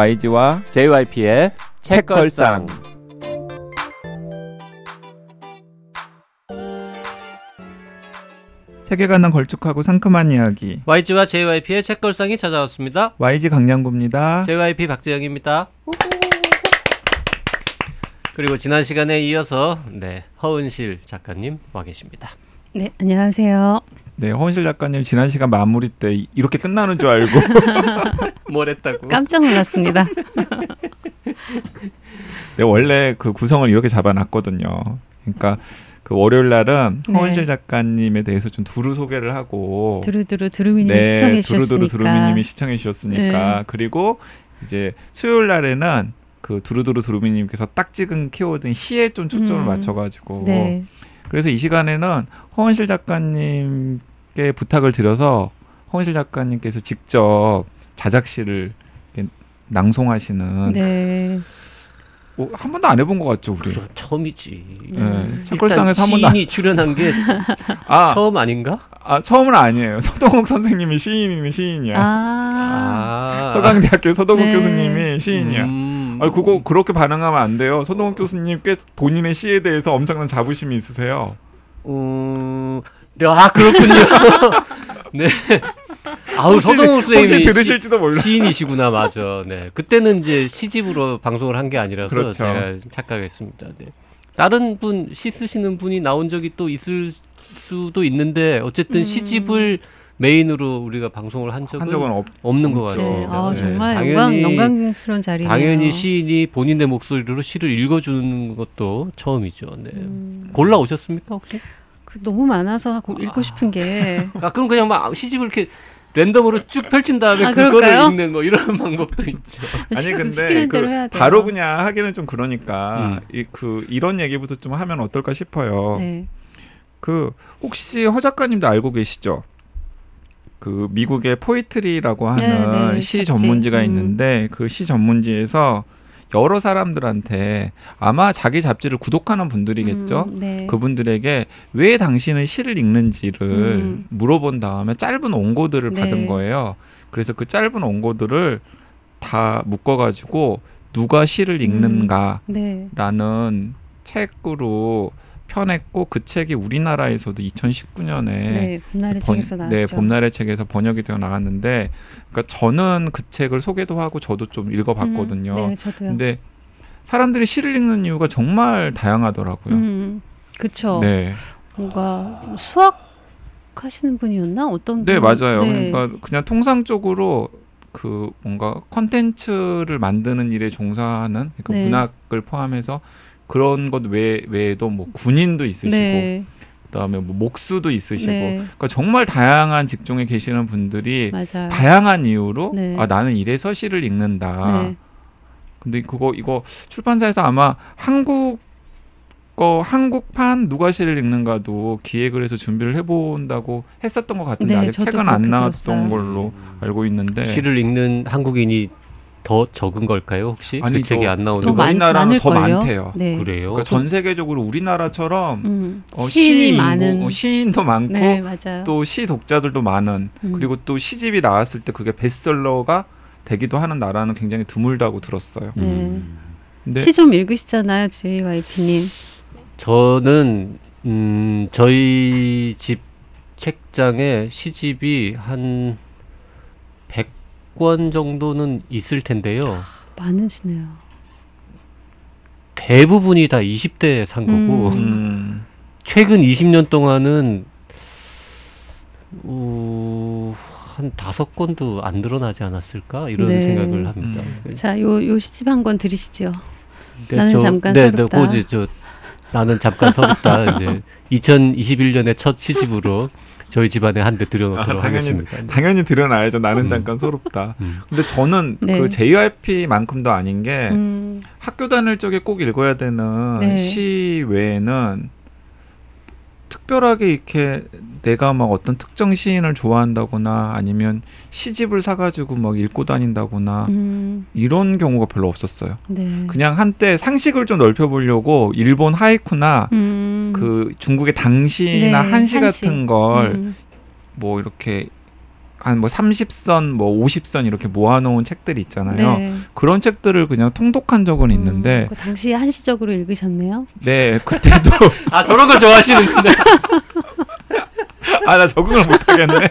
YG와 JYP의 책걸상. 책에 관한 걸쭉하고 상큼한 이야기 YG와 JYP의 책걸상이 찾아왔습니다. YG 강량구입니다. JYP 박재영입니다. 그리고 지난 시간에 이어서 네 허은실 작가님 와 계십니다. 네, 안녕하세요. 네, 허은실 작가님 지난 시간 마무리 때 이렇게 끝나는 줄 알고 뭘 했다고? 깜짝 놀랐습니다. 네, 원래 그 구성을 이렇게 잡아놨거든요. 그러니까 그 월요일 날은 네. 허은실 작가님에 대해서 좀 두루 소개를 하고 두루두루 두루미님이 네, 시청해 주셨으니까. 두루두루 두루미님이 시청해 주셨으니까 네. 그리고 이제 수요일 날에는 그 두루두루 두루미님께서 딱 찍은 키워드인 시에 좀 초점을 음. 맞춰가지고 네. 그래서 이 시간에는 허은실 작가님께 부탁을 드려서 허은실 작가님께서 직접 자작시를 낭송하시는 네. 어, 한 번도 안 해본 것 같죠 우리. 저 처음이지. 네, 음. 책걸상에서 한 일단 번도 안... 시인이 출연한 게 아, 처음 아닌가? 아 처음은 아니에요. 서동욱 선생님이 시인이면 시인이야. 아. 서강대학교 서동욱 네. 교수님이 시인이야. 음. 아 그거 그렇게 반응하면 안 돼요. 서동욱 교수님 꽤 본인의 시에 대해서 엄청난 자부심이 있으세요. 음, 네, 아 그렇군요. 네. 아우 혹시- 서동욱 선생님이 들으실지도 몰라. 시, 인이시구나 맞아. 네. 그때는 이제 시집으로 방송을 한 게 아니라서 그렇죠. 제가 착각했습니다. 네. 다른 분 시 쓰시는 분이 나온 적이 또 있을 수도 있는데 어쨌든 음. 시집을 메인으로 우리가 방송을 한 적은, 한 적은 없. 없는 것 없죠. 네. 같습니다. 아, 네. 정말 당연히- 영광 영광 스러운 자리네요. 당연히 시인이 본인의 목소리로 시를 읽어주는 것도 처음이죠. 네. 음. 골라 오셨습니까 혹시? 그 너무 많아서 하고 읽고 싶은 게 아 그럼 그냥 막 시집을 이렇게 랜덤으로 쭉 펼친 다음에 아, 그거를 그럴까요? 읽는 뭐 이런 방법도 있죠. 아니 근데 그. 바로 그냥 하기는 좀 그러니까 음. 이, 그 이런 얘기부터 좀 하면 어떨까 싶어요. 네. 그 혹시 허 작가님도 알고 계시죠? 그 미국의 포이트리라고 하는 네, 네, 시. 전문지가 음. 있는데 그 시 전문지에서 여러 사람들한테 아마 자기 잡지를 구독하는 분들이겠죠. 음, 네. 그분들에게 왜 당신은 시를 읽는지를 음. 물어본 다음에 짧은 원고들을 네. 받은 거예요. 그래서 그 짧은 원고들을 다 묶어가지고 누가 시를 읽는가라는 네. 책으로 펴냈고 그 책이 우리나라에서도 2019년에 네. 봄날의 책에서 나왔죠. 네, 봄날의 책에서 번역이 되어 나왔는데, 그러니까 저는 그 책을 소개도 하고 저도 좀 읽어 봤거든요. 음, 네, 저도요. 근데 사람들이 시를 읽는 이유가 정말 다양하더라고요. 음, 그쵸. 네, 뭔가 수학 하시는 분이었나? 어떤 네 분? 맞아요. 네. 그러니까 그냥 통상적으로 그 뭔가 컨텐츠를 만드는 일에 종사하는 그러니까 네. 문학을 포함해서 그런 것 외, 외에도 뭐 군인도 있으시고 네. 그다음에 뭐 목수도 있으시고 네. 그러니까 정말 다양한 직종에 계시는 분들이 맞아요. 다양한 이유로 네. 아 나는 이래서 시를 읽는다. 네. 근데 그거 이거 출판사에서 아마 한국 거 한국판 누가 시를 읽는가도 기획을 해서 준비를 해본다고 했었던 것 같은데 네, 아직 책은 안 나왔던 들었어요. 걸로 알고 있는데 시를 읽는 한국인이 더 적은 걸까요 혹시? 그 아니죠. 책이 안 나오는 더? 많, 우리나라는 더 많을걸요? 많대요. 네. 그래요? 그러니까 전 세계적으로 우리나라처럼 음, 어, 시인이 시 인구, 많은. 어, 시인도 많고 네, 맞아요. 또 시 독자들도 많은 음. 그리고 또 시집이 나왔을 때 그게 베스트셀러가 되기도 하는 나라는 굉장히 드물다고 들었어요. 네. 음. 근데 시 좀 읽으시잖아요, JYP님. 저는 음, 저희 집 책장에 시집이 한100 권 정도는 있을 텐데요. 많으시네요. 대부분이 다 20대에 산 거고 음. 음, 최근 20년 동안은 어, 한 다섯 권도 안 늘어나지 않았을까 이런 네. 생각을 합니다. 음. 자, 요, 요 시집 한 권 들으시죠. 네, 나는 잠깐 네, 서럽다. 네, 저 나는 잠깐 서럽다. 이제 2021년의 첫 시집으로 저희 집안에 한 대 들여놓도록 아, 당연히- 하겠습니다. 네. 당연히 드러나야죠. 나는 음. 잠깐 소롭다. 음. 근데 저는 네. 그 JYP만큼도 아닌 게 음, 학교 다닐 적에 꼭 읽어야 되는 네. 시 외에는 특별하게 이렇게 내가 막 어떤 특정 시인을 좋아한다거나 아니면 시집을 사가지고 막 읽고 다닌다거나 음, 이런 경우가 별로 없었어요. 네. 그냥 한때 상식을 좀 넓혀보려고 일본 하이쿠나 음, 그 중국의 당시나 네, 한시 한시. 같은 걸 음, 뭐 이렇게 한뭐 30선, 뭐 50선 이렇게 모아놓은 책들이 있잖아요. 네. 그런 책들을 그냥 통독한 적은 있는데, 음, 그 당시에 한시적으로 읽으셨네요. 네 그때도 아 저런 걸 좋아하시는구나. 아나 적응을 못하겠네.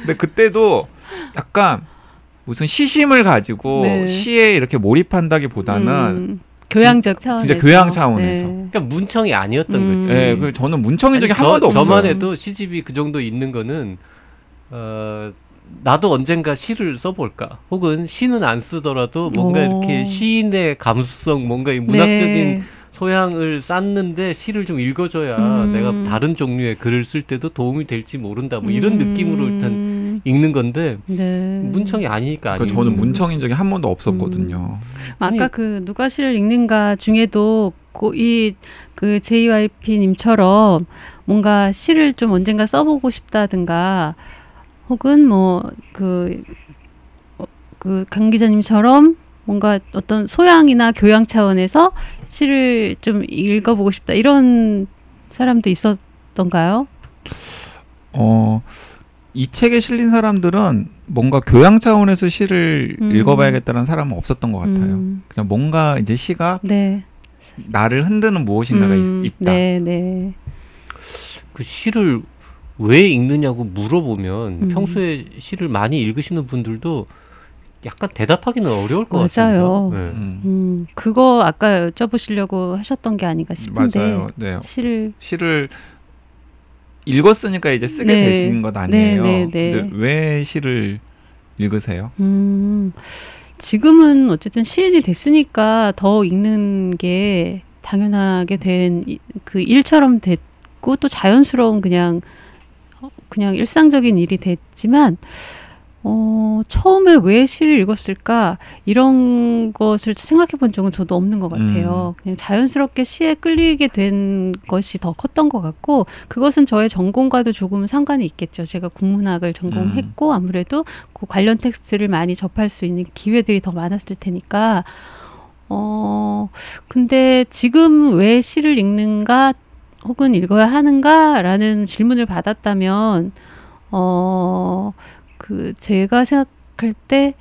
근데 그때도 약간 무슨 시심을 가지고 네. 시에 이렇게 몰입한다기보다는 음, 교양적 차원에서. 진짜 교양 차원에서. 네. 그러니까 문청이 아니었던 음. 거지. 예, 그 저는 문청인 적이 아니, 한 저- 번도 없어요. 저만 해도 시집이 그 정도 있는 거는 어 나도 언젠가 시를 써볼까 혹은 시는 안 쓰더라도 뭔가 오. 이렇게 시인의 감수성 뭔가 이 문학적인 네. 소양을 쌓는데 시를 좀 읽어줘야 음. 내가 다른 종류의 글을 쓸 때도 도움이 될지 모른다 뭐 이런 느낌으로 일단 음, 읽는 건데 네. 문청이 아니니까 그 아니 저는 문청인 적이 한 번도 없었거든요. 아니- 아까 그 누가 시를 읽는가 중에도 이그 JYP님처럼 뭔가 시를 좀 언젠가 써보고 싶다든가 혹은 뭐그그 강 기자님처럼 뭔가 어떤 소양이나 교양 차원에서 시를 좀 읽어보고 싶다 이런 사람도 있었던가요? 어, 이 책에 실린 사람들은 뭔가 교양 차원에서 시를 음. 읽어봐야겠다는 사람은 없었던 것 같아요. 음, 그냥 뭔가 이제 시가 네. 나를 흔드는 무엇인가가 음, 있, 다 네, 네. 그 시를 왜 읽느냐고 물어보면 음. 평소에 시를 많이 읽으시는 분들도 약간 대답하기는 어려울 것 맞아요. 같습니다. 네. 음, 음, 그거 아까 여쭤보시려고 하셨던 게 아닌가 싶은데 맞아요. 네. 시를 시를 읽었으니까 이제 쓰게 네. 되시는 것 아니에요. 네, 네, 네. 근데 왜 시를 읽으세요? 음, 지금은 어쨌든 시인이 됐으니까 더 읽는 게 당연하게 된 그 일처럼 됐고 또 자연스러운 그냥 어, 그냥 일상적인 일이 됐지만 어, 처음에 왜 시를 읽었을까? 이런 것을 생각해 본 적은 저도 없는 것 같아요. 그냥 자연스럽게 시에 끌리게 된 것이 더 컸던 것 같고 그것은 저의 전공과도 조금은 상관이 있겠죠. 제가 국문학을 전공했고 아무래도 그 관련 텍스트를 많이 접할 수 있는 기회들이 더 많았을 테니까. 어 근데 지금 왜 시를 읽는가? 혹은 읽어야 하는가라는 질문을 받았다면 어 그 제가 생각할 때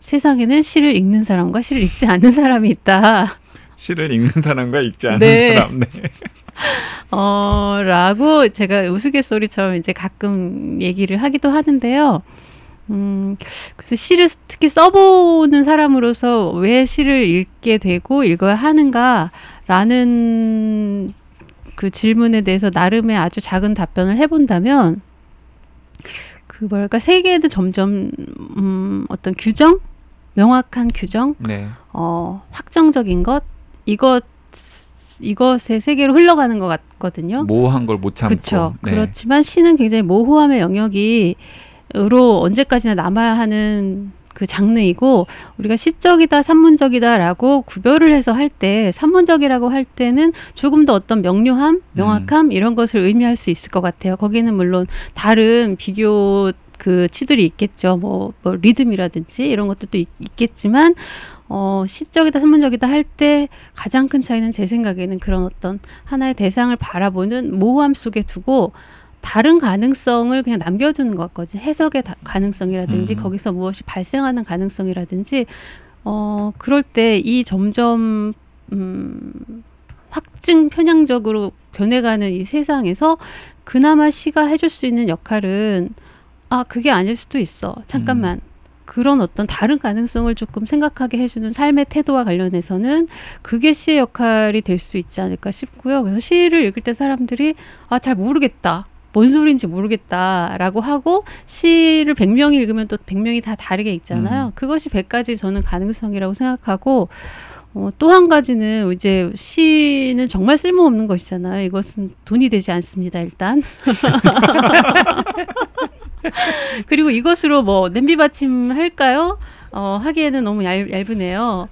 세상에는 시를 읽는 사람과 시를 읽지 않는 사람이 있다. 시를 읽는 사람과 읽지 않는 네. 사람. 네. 어, 라고 제가 우스갯소리처럼 이제 가끔 얘기를 하기도 하는데요. 음, 그래서 시를 특히 써보는 사람으로서 왜 시를 읽게 되고 읽어야 하는가라는 그 질문에 대해서 나름의 아주 작은 답변을 해본다면 그 뭐랄까 세계에도 점점 음, 어떤 규정, 명확한 규정, 네. 어, 확정적인 것 이것 이것의 세계로 흘러가는 것 같거든요. 모호한 걸 못 참고. 그렇죠. 네. 그렇지만 시는 굉장히 모호함의 영역이 으로 언제까지나 남아야 하는 그 장르이고 우리가 시적이다 산문적이다라고 구별을 해서 할 때 산문적이라고 할 때는 조금 더 어떤 명료함, 명확함 이런 것을 의미할 수 있을 것 같아요. 거기는 물론 다른 비교 그 치들이 있겠죠. 뭐, 뭐 리듬이라든지 이런 것들도 있, 있겠지만 어, 시적이다 산문적이다 할 때 가장 큰 차이는 제 생각에는 그런 어떤 하나의 대상을 바라보는 모호함 속에 두고 다른 가능성을 그냥 남겨두는 것 같거든요. 해석의 다- 가능성이라든지 음. 거기서 무엇이 발생하는 가능성이라든지 어 그럴 때 이 점점 음 확증 편향적으로 변해가는 이 세상에서 그나마 시가 해줄 수 있는 역할은 아 그게 아닐 수도 있어. 잠깐만. 그런 어떤 다른 가능성을 조금 생각하게 해주는 삶의 태도와 관련해서는 그게 시의 역할이 될 수 있지 않을까 싶고요. 그래서 시를 읽을 때 사람들이 아 잘 모르겠다. 뭔 소리인지 모르겠다라고 하고 시를 100명이 읽으면 또 100명이 다 다르게 읽잖아요. 음. 그것이 100가지 저는 가능성이라고 생각하고 어, 또 한 가지는 이제 시는 정말 쓸모없는 것이잖아요. 이것은 돈이 되지 않습니다. 일단. 그리고 이것으로 뭐 냄비 받침 할까요? 어, 하기에는 너무 얇, 얇으네요.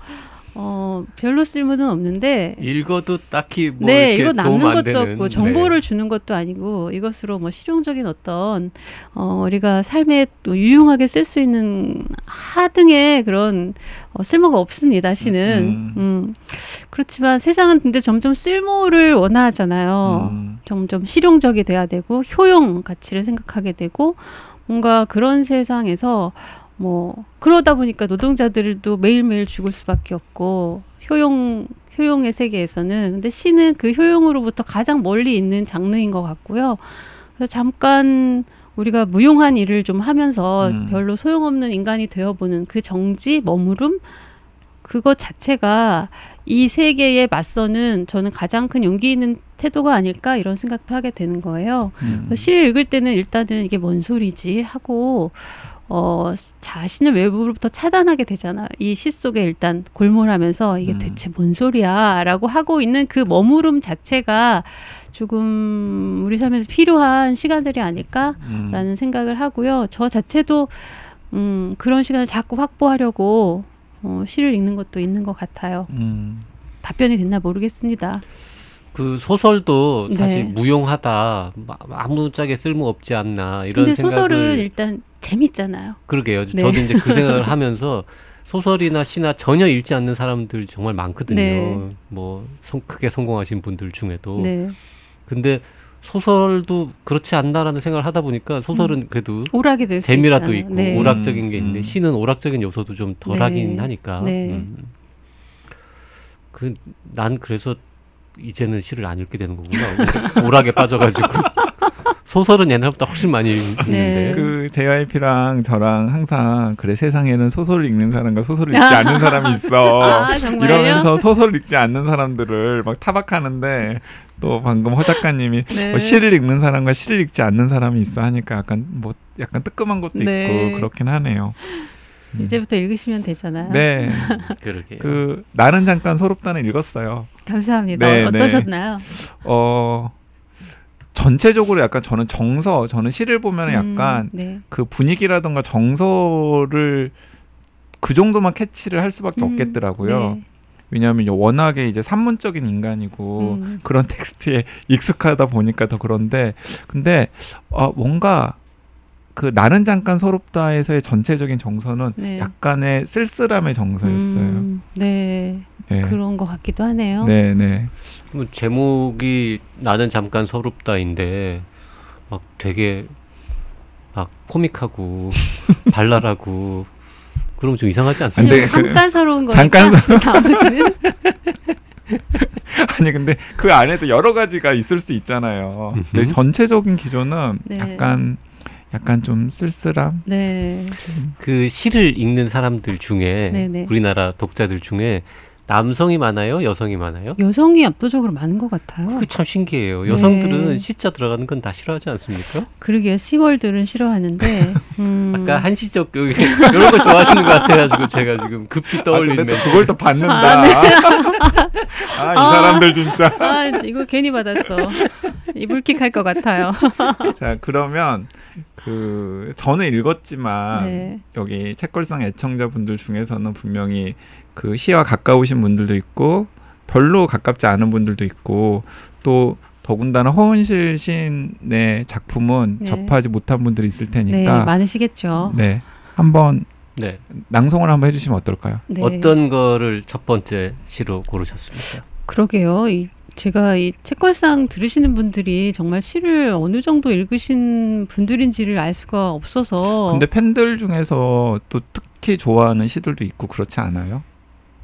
어, 별로 쓸모는 없는데 읽어도 딱히 뭐 네, 이렇게 이거 남는 것도 되는, 없고 네. 정보를 주는 것도 아니고 이것으로 뭐 실용적인 어떤 어, 우리가 삶에 또 유용하게 쓸 수 있는 하등의 그런 어, 쓸모가 없습니다. 시는 음. 음. 그렇지만 세상은 근데 점점 쓸모를 원하잖아요. 음. 점점 실용적이 돼야 되고 효용 가치를 생각하게 되고 뭔가 그런 세상에서 뭐 그러다 보니까 노동자들도 매일매일 죽을 수밖에 없고 효용 효용의 세계에서는 근데 시는 그 효용으로부터 가장 멀리 있는 장르인 것 같고요. 그래서 잠깐 우리가 무용한 일을 좀 하면서 음. 별로 소용없는 인간이 되어보는 그 정지 머무름 그것 자체가 이 세계에 맞서는 저는 가장 큰 용기 있는 태도가 아닐까 이런 생각도 하게 되는 거예요. 음. 시를 읽을 때는 일단은 이게 뭔 소리지 하고 어 자신을 외부로부터 차단하게 되잖아. 이 시 속에 일단 골몰하면서 이게 음. 대체 뭔 소리야 라고 하고 있는 그 머무름 자체가 조금 우리 삶에서 필요한 시간들이 아닐까라는 음. 생각을 하고요. 저 자체도 음 그런 시간을 자꾸 확보하려고 어, 시를 읽는 것도 있는 것 같아요. 음. 답변이 됐나 모르겠습니다. 그 소설도 사실 네. 무용하다 마- 아무짝에 쓸모 없지 않나 이런 근데 생각을 소설은 일단 재밌잖아요. 그러게요. 네. 저도 이제 그 생각을 하면서 소설이나 시나 전혀 읽지 않는 사람들 정말 많거든요. 네. 뭐 성- 크게 성공하신 분들 중에도. 네. 근데 소설도 그렇지 않나라는 생각을 하다 보니까 소설은 그래도 오락이 될수 재미라도. 있고 네. 오락적인 게 있는데 음. 시는 오락적인 요소도 좀 덜하긴 네. 하니까. 네. 음. 그난 그래서 이제는 시를 안 읽게 되는 거구나. 오락에 빠져가지고 소설은 옛날보다 훨씬 많이 읽는데. 네. 그 JYP랑 저랑 항상 그래 세상에는 소설을 읽는 사람과 소설을 읽지 않는 사람이 있어. 아, 정말요? 이러면서 소설 읽지 않는 사람들을 막 타박하는데 또 방금 허 작가님이 네. 뭐 시를 읽는 사람과 시를 읽지 않는 사람이 있어 하니까 약간 뭐 약간 뜨끔한 것도 네. 있고 그렇긴 하네요. 음. 이제부터 읽으시면 되잖아요. 네. 그러게요. 그 나는 잠깐 소롭다는 읽었어요. 감사합니다. 네, 어떠셨나요? 어 전체적으로 약간 저는 정서 저는 시를 보면 약간 음, 네. 그 분위기라던가 정서를 그 정도만 캐치를 할 수밖에 음, 없겠더라고요. 네. 왜냐하면 워낙에 이제 산문적인 인간이고 음. 그런 텍스트에 익숙하다 보니까 더 그런데 근데 어, 뭔가 그 나는 잠깐 서럽다에서의 전체적인 정서는 네. 약간의 쓸쓸함의 정서였어요. 음, 네. 네. 그런 것 같기도 하네요. 네, 네. 뭐 제목이 나는 잠깐 서럽다인데 막 되게 막 코믹하고 발랄하고 그럼 좀 이상하지 않습니까? 근데 그냥 그- 잠깐 서러운 거니까 잠깐 나머지는 아니 근데 그 안에도 여러 가지가 있을 수 있잖아요. 근데 음흠. 전체적인 기조는 네. 약간 약간 좀 쓸쓸함. 네. 그 시를 읽는 사람들 중에 네네. 우리나라 독자들 중에 남성이 많아요, 여성이 많아요? 여성이 압도적으로 많은 것 같아요. 그게 참 신기해요. 네. 여성들은 시자 들어가는 건 다 싫어하지 않습니까? 그러게요. 시월들은 싫어하는데 음, 아까 한시적 여기 이런 거 좋아하시는 것 같아가지고 제가 지금 급히 아, 멘트. 또 그걸 또 받는다. 아, 네. 아, 이 아. 사람들 진짜. 아 이거 괜히 받았어. 이불킥할 것 같아요. 자, 그러면 그 저는 읽었지만 네. 여기 책걸상 애청자분들 중에서는 분명히 그 시와 가까우신 분들도 있고 별로 가깝지 않은 분들도 있고 또 더군다나 허은실 시인의 작품은 네. 접하지 못한 분들이 있을 네, 테니까 많으시겠죠. 네. 한번 네. 낭송을 한번 해주시면 어떨까요? 네. 어떤 거를 첫 번째 시로 고르셨습니까? 그러게요. 이 제가 이 책걸상 들으시는 분들이 정말 시를 어느 정도 읽으신 분들인지를 알 수가 없어서 근데 팬들 중에서 또 특히 좋아하는 시들도 있고 그렇지 않아요?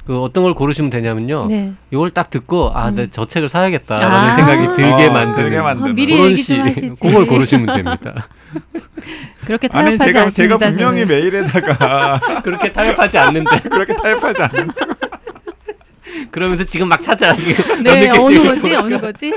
그 어떤 걸 고르시면 되냐면요. 네. 이걸 딱 듣고 아, 음. 내저 책을 사야겠다라는 아. 생각이 들게 어, 만드는 들게 만드는. 아, 미리 그런 얘기 좀 시, 하시지. 그걸 고르시면 됩니다. 그렇게 아니 타협하지 제가 않습니다. 제가 분명히 저는. 메일에다가 그렇게 타협하지 않는데 그렇게 타입하지 않는 그러면서 지금 막 찾아 지금 네, 어느 거지? 어느 거지?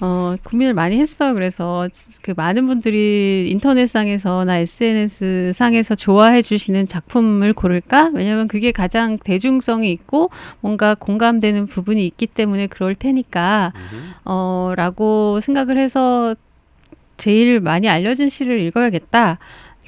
어, 고민을 많이 했어요. 그래서 그 많은 분들이 인터넷상에서나 SNS 상에서 좋아해 주시는 작품을 고를까? 왜냐면 그게 가장 대중성이 있고 뭔가 공감되는 부분이 있기 때문에 그럴 테니까 음. 어, 라고 생각을 해서 제일 많이 알려진 시를 읽어야겠다.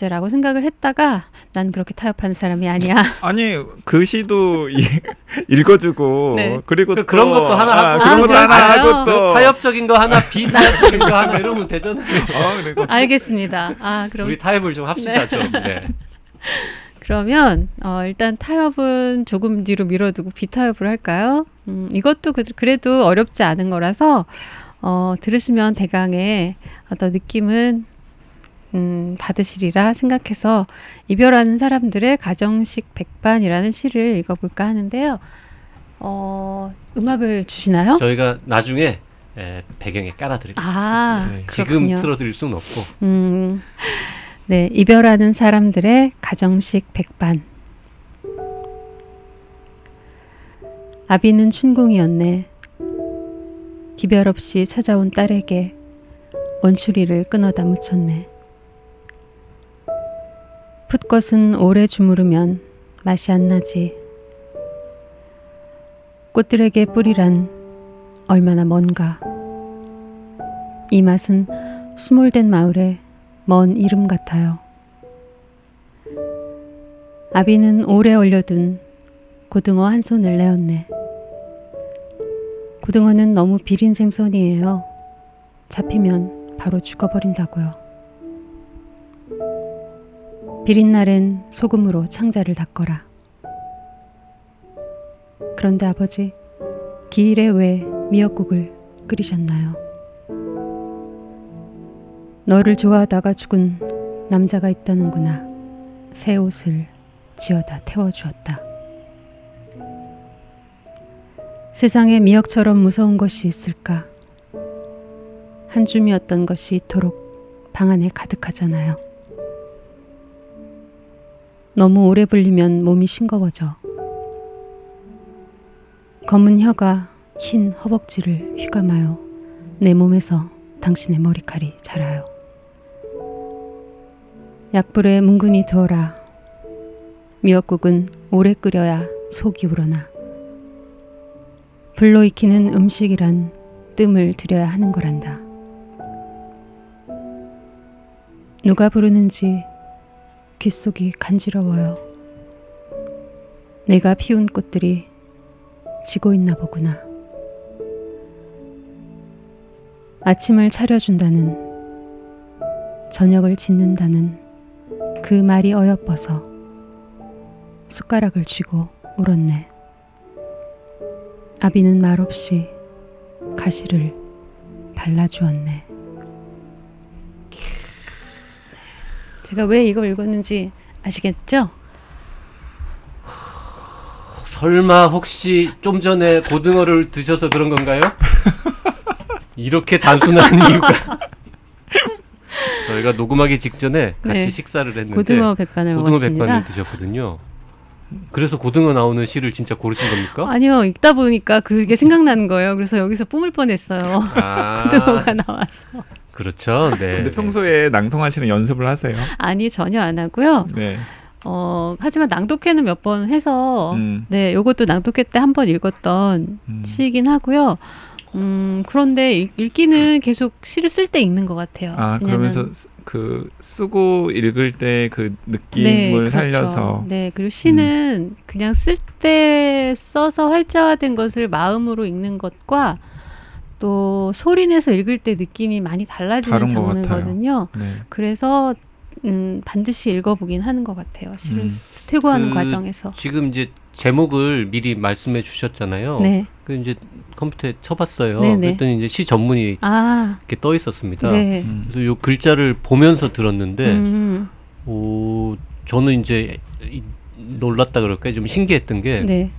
라고 생각을 했다가 난 그렇게 타협하는 사람이 아니야. 아니 그 시도 이- 읽어주고 네. 그리고 그- 또, 그런 것도 하나 아, 하고 그런 아, 것도 하나 그럴까요? 하고 또 타협적인 거 하나 비타협적인 거 하나 이러면 되잖아요. 어, 그리고 알겠습니다. 아, 그럼 우리 타협을 좀 합시다 네. 좀. 네. 그러면 어, 일단 타협은 조금 뒤로 밀어두고 비타협을 할까요? 음, 이것도 그, 그래도 어렵지 않은 거라서 어, 들으시면 대강의 어떤 느낌은 음, 받으시리라 생각해서 이별하는 사람들의 가정식 백반이라는 시를 읽어볼까 하는데요. 어, 음악을 주시나요? 저희가 나중에 에, 배경에 깔아드리겠습니다. 아, 네, 지금. 틀어드릴 수는 없고 음, 네, 이별하는 사람들의 가정식 백반. 아비는 춘궁이었네. 기별 없이 찾아온 딸에게 원추리를 끊어다 묻혔네. 풋것은 오래 주무르면 맛이 안 나지. 꽃들에게 뿌리란 얼마나 먼가. 이 맛은 수몰된 마을의 먼 이름 같아요. 아비는 오래 얼려둔 고등어 한 손을 내었네. 고등어는 너무 비린 생선이에요. 잡히면 바로 죽어버린다고요. 비린 날엔 소금으로 창자를 닦거라. 그런데 아버지, 기일에 왜 미역국을 끓이셨나요? 너를 좋아하다가 죽은 남자가 있다는구나. 새 옷을 지어다 태워주었다. 세상에 미역처럼 무서운 것이 있을까? 한 줌이었던 것이 이토록 방 안에 가득하잖아요. 너무 오래 불리면 몸이 싱거워져. 검은 혀가 흰 허벅지를 휘감아요. 내 몸에서 당신의 머리칼이 자라요. 약불에 뭉근히 두어라. 미역국은 오래 끓여야 속이 우러나. 불로 익히는 음식이란 뜸을 들여야 하는 거란다. 누가 부르는지 귓속이 간지러워요. 내가 피운 꽃들이 지고 있나 보구나. 아침을 차려준다는, 저녁을 짓는다는 그 말이 어여뻐서 숟가락을 쥐고 울었네. 아비는 말없이 가시를 발라주었네. 제가 왜 이걸 읽었는지 아시겠죠? 설마 혹시 좀 전에 고등어를 드셔서 그런 건가요? 이렇게 단순한 이유가 저희가 녹음하기 직전에 같이 네. 식사를 했는데 고등어 백반을 고등어 먹었습니다. 백반을 드셨거든요. 그래서 고등어 나오는 시를 진짜 고르신 겁니까? 아니요, 읽다 보니까 그게 생각나는 거예요. 그래서 여기서 뿜을 뻔했어요. 아, 고등어가 나와서. 그렇죠. 네. 근데 평소에 낭송하시는 연습을 하세요? 아니 전혀 안 하고요. 네. 어 하지만 낭독회는 몇 번 해서 음, 네, 요것도 낭독회 때 한 번 읽었던 음. 시이긴 하고요. 음 그런데 읽, 읽기는 계속 시를 쓸 때 읽는 것 같아요. 아 왜냐면- 그러면서 쓰- 그 쓰고 읽을 때그 네, 느낌을 그렇죠. 살려서 네, 그리고 시는 그냥 쓸 때 써서 활자화된 것을 마음으로 읽는 것과 또 소리내서 읽을 때 느낌이 많이 달라지는. 장르거든요. 네. 그래서 음, 반드시 읽어보긴 하는 것 같아요. 시를 음. 퇴고하는 그 과정에서. 지금 이제 제목을 미리 말씀해 주셨잖아요. 네. 그 이제 컴퓨터에 쳐봤어요. 네네. 그랬더니 이제 시 전문이 아, 이렇게 떠 있었습니다. 네. 음. 그래서 요 글자를 보면서 들었는데, 음, 오, 저는 이제 이- 놀랐다 그럴까요? 좀 신기했던 게 네.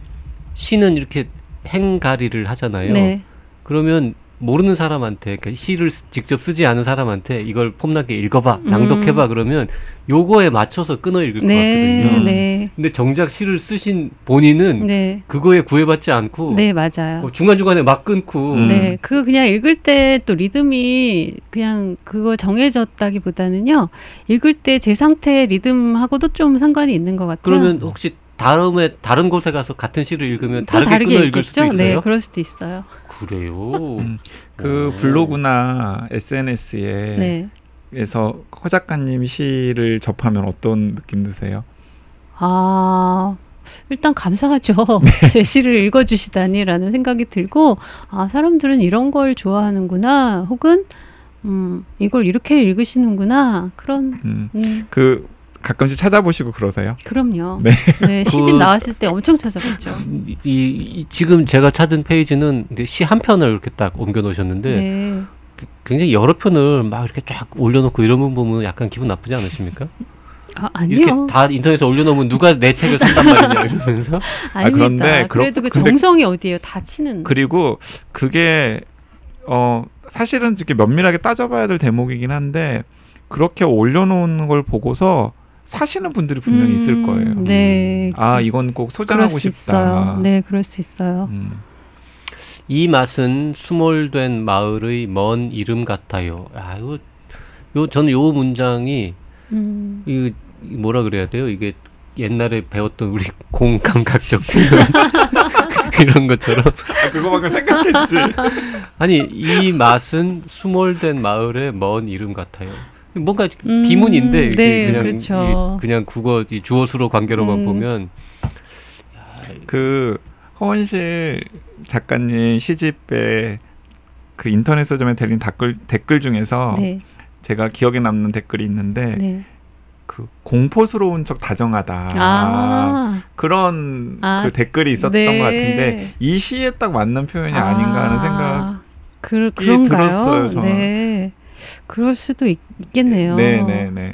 시는 이렇게 행가리를 하잖아요. 네. 그러면 모르는 사람한테 그러니까 시를 쓰- 직접 쓰지 않은 사람한테 이걸 폼나게 읽어봐, 음. 낭독해봐 그러면 요거에 맞춰서 끊어 읽을 것 네. 같거든요. 네. 근데 정작 시를 쓰신 본인은 네. 그거에 구애받지 않고 네, 맞아요. 어, 중간 중간에 막 끊고 음. 네, 그거 그냥 읽을 때 또 리듬이 그냥 그거 정해졌다기보다는요. 읽을 때 제 상태 리듬하고도 좀 상관이 있는 것 같아요. 그러면 혹시 다음에 다른 곳에 가서 같은 시를 읽으면 또 다르게 다르게 끊어 읽을 수도 읽겠죠? 있어요? 네, 그럴 수도 있어요. 그래요. 음. 그 오. 블로그나 SNS에 네. 에서 허 작가님 시를 접하면 어떤 느낌 드세요? 아, 일단 감사하죠. 네. 제 시를 읽어주시다니라는 생각이 들고, 아, 사람들은 이런 걸 좋아하는구나. 혹은, 음, 이걸 이렇게 읽으시는구나. 그런, 음. 음, 그 가끔씩 찾아보시고 그러세요? 그럼요. 네. 네, 시집 그- 나왔을 때 엄청 찾아봤죠. 이, 이- 지금 제가 찾은 페이지는 시 한 편을 이렇게 딱 옮겨 놓으셨는데 네. 굉장히 여러 편을 막 이렇게 쫙 올려놓고 이런 분 보면 약간 기분 나쁘지 않으십니까? 아, 이렇게 아니요. 다 인터넷에 올려놓으면 누가 내 책을 산단 말이냐 이러면서 아닙니다. 그런데 그렇- 그래도 그 근데- 정성이 어디예요? 다 치는. 그리고 그게 어 사실은 이렇게 면밀하게 따져봐야 될 대목이긴 한데 그렇게 올려놓은 걸 보고서 사시는 분들이 분명히 있을 음, 거예요. 네. 아 이건 꼭 소장하고 수 싶다. 있어요. 네, 그럴 수 있어요. 음. 이 맛은 수몰된 마을의 먼 이름 같아요. 아, 이거, 요, 저는 요 문장이, 음. 이 뭐라 그래야 돼요? 이게 옛날에 배웠던 우리 공감각적. 이런 것처럼. 아 그거밖에 생각했지. 아니, 이 맛은 수몰된 마을의 먼 이름 같아요. 뭔가 음, 비문인데, 이게 네, 그냥, 그렇죠. 이- 그냥 국어, 이 주어수로 관계로만 음. 보면, 그 허원실 작가님 시집에 그 인터넷 서점에 달린 댓글 댓글 중에서 네. 제가 기억에 남는 댓글이 있는데 네. 그 공포스러운 척 다정하다 아. 그런 아, 그 댓글이 있었던 네. 것 같은데 이 시에 딱 맞는 표현이 아, 닌가 하는 생각. 그, 그런가요? 들었어요, 저는. 네. 그럴 수도 있, 겠네요 네 네 네.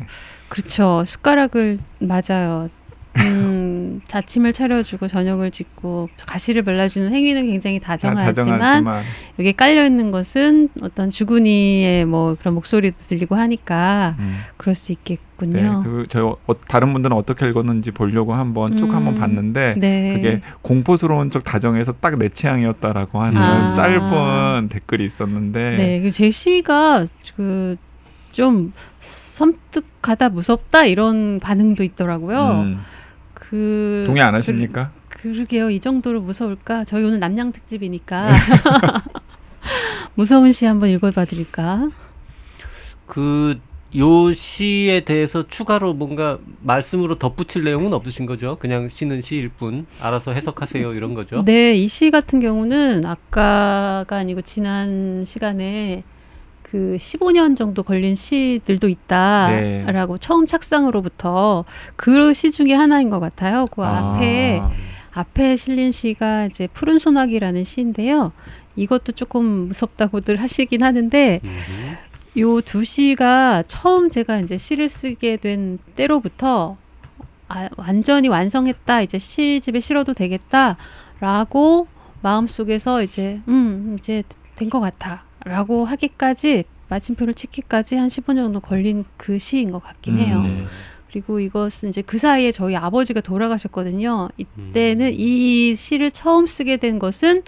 그렇죠. 숟가락을 맞아요. 음, 자침을 차려주고 저녁을 짓고 가시를 발라주는 행위는 굉장히 다 다정하지만 다정하지만 여기 깔려 있는 것은 어떤 주군이의 뭐 그런 목소리도 들리고 하니까 음, 그럴 수 네, 있겠군요. 그저 어, 다른 분들은 어떻게 읽었는지 보려고 한번 쭉 음, 한번 봤는데 네. 그게 공포스러운 척 다정해서 딱 내 취향이었다라고 하는 아. 짧은 댓글이 있었는데 네, 그 제시가 그좀 섬뜩하다, 무섭다 이런 반응도 있더라고요. 음, 그 동의 안 하십니까? 그, 그러게요. 이 정도로 무서울까? 저희 오늘 남양 특집이니까 무서운 시 한번 읽어봐 드릴까? 그, 요 시에 대해서 추가로 뭔가 말씀으로 덧붙일 내용은 없으신 거죠? 그냥 시는 시일 뿐, 알아서 해석하세요, 이런 거죠? 네, 이 시 같은 경우는 아까가 아니고 지난 시간에 그 15년 정도 걸린 시들도 네. 있다라고 처음 착상으로부터 그 시 중에 하나인 것 같아요. 그 아, 앞에 앞에 실린 시가 이제 푸른 소나기라는 시인데요. 이것도 조금 무섭다고들 하시긴 하는데. 요 두 시가 처음 제가 이제 시를 쓰게 된 때로부터 아, 완전히 완성했다 이제 시집에 실어도 되겠다라고 마음속에서 이제 음 이제 된 것 같아 라고 하기까지 마침표를 찍기까지 한 10분 정도 걸린 그 시인 것 같긴 음, 해요. 네. 그리고 이것은 이제 그 사이에 저희 아버지가 돌아가셨거든요. 이때는 음. 이 시를 처음 쓰게 된 것은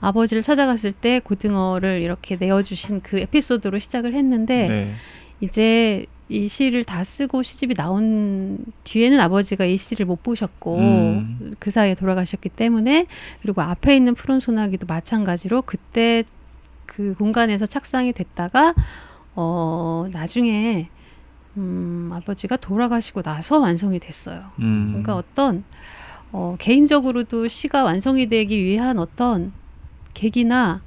아버지를 찾아갔을 때 고등어를 이렇게 내어주신 그 에피소드로 시작을 했는데 네. 이제 이 시를 다 쓰고 시집이 나온 뒤에는 아버지가 이 시를 못 보셨고 음. 그 사이에 돌아가셨기 때문에 그리고 앞에 있는 푸른 소나기도 마찬가지로 그때 그 공간에서 착상이 됐다가 어 나중에 음 아버지가 돌아가시고 나서 완성이 됐어요. 음. 그러니까 어떤 어, 개인적으로도 시가 완성이 되기 위한 어떤 계기나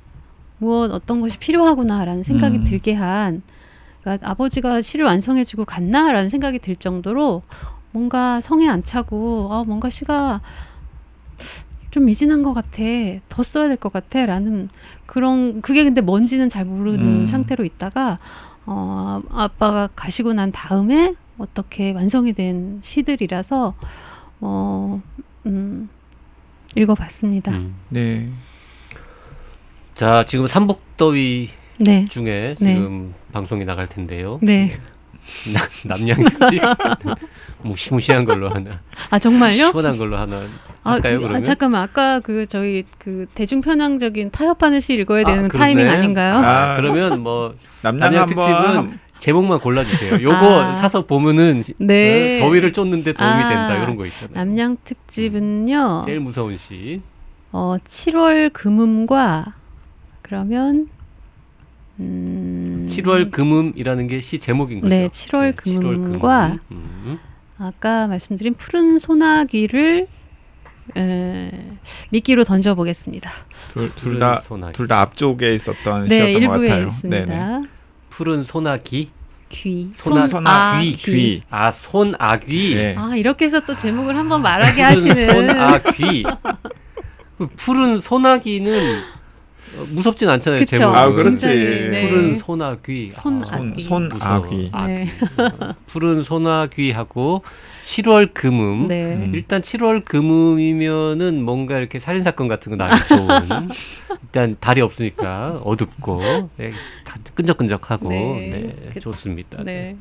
무엇 어떤 것이 필요하구나라는 생각이 음. 들게 한 그러니까 아버지가 시를 완성해주고 갔나라는 생각이 들 정도로 뭔가 성에 안 차고 아 뭔가 시가 좀 미진한 것 같아 더 써야 될 것 같아 라는 그런 그게 근데 뭔지는 잘 모르는 음. 상태로 있다가 어 아빠가 가시고 난 다음에 어떻게 완성이 된 시들이라서 어 음, 읽어봤습니다. 음. 네. 자, 지금 삼복더위 네, 중에 네. 지금 방송이 나갈 텐데요. 네. 나- 남양특집 무시무시한 걸로 하나, 아 정말요? 시원한 걸로 하나 아, 할까요? 그- 아, 그러면 잠깐만 아까 그 저희 그 대중 편향적인 타협하는 시 읽어야 되는 아. 타이밍 아닌가요? 아, 아. 그러면 뭐 남양 특집은 한- 제목만 골라주세요. 요거 아. 사서 보면은 네. 어, 더위를 쫓는데 도움이 아, 된다 이런 거 있잖아요. 남양 특집은요. 제일 무서운 시. 어 7월 금음과 그러면 음 7월 금음이라는 게 시 제목인 거죠. 네, 7월 금음과 음. 아까 말씀드린 푸른 소나기를 에, 미끼로 던져보겠습니다. 둘 푸른 다 소나기. 둘다 앞쪽에 있었던 네, 시였던 것 같아요. 있습니다. 네네. 푸른 소나기. 귀. 손아- 손아귀, 귀. 아 손아귀. 네. 아, 이렇게 해서 또 제목을 한번 말하게 하시는. 손아귀. 그 푸른 소나기는 어, 무섭진 않잖아요. 그쵸. 제목은. 아, 그렇지. 굉장히, 네. 푸른 소나귀. 손- 아, 아귀. 손. 손아귀. 아귀. 네. 푸른 소나귀하고 7월 금음. 네. 음. 일단 7월 금음이면은 뭔가 이렇게 살인 사건 같은 거 나기 좋은. 일단 달이 없으니까 어둡고 네, 다 끈적끈적하고 네. 네, 그- 좋습니다. 네.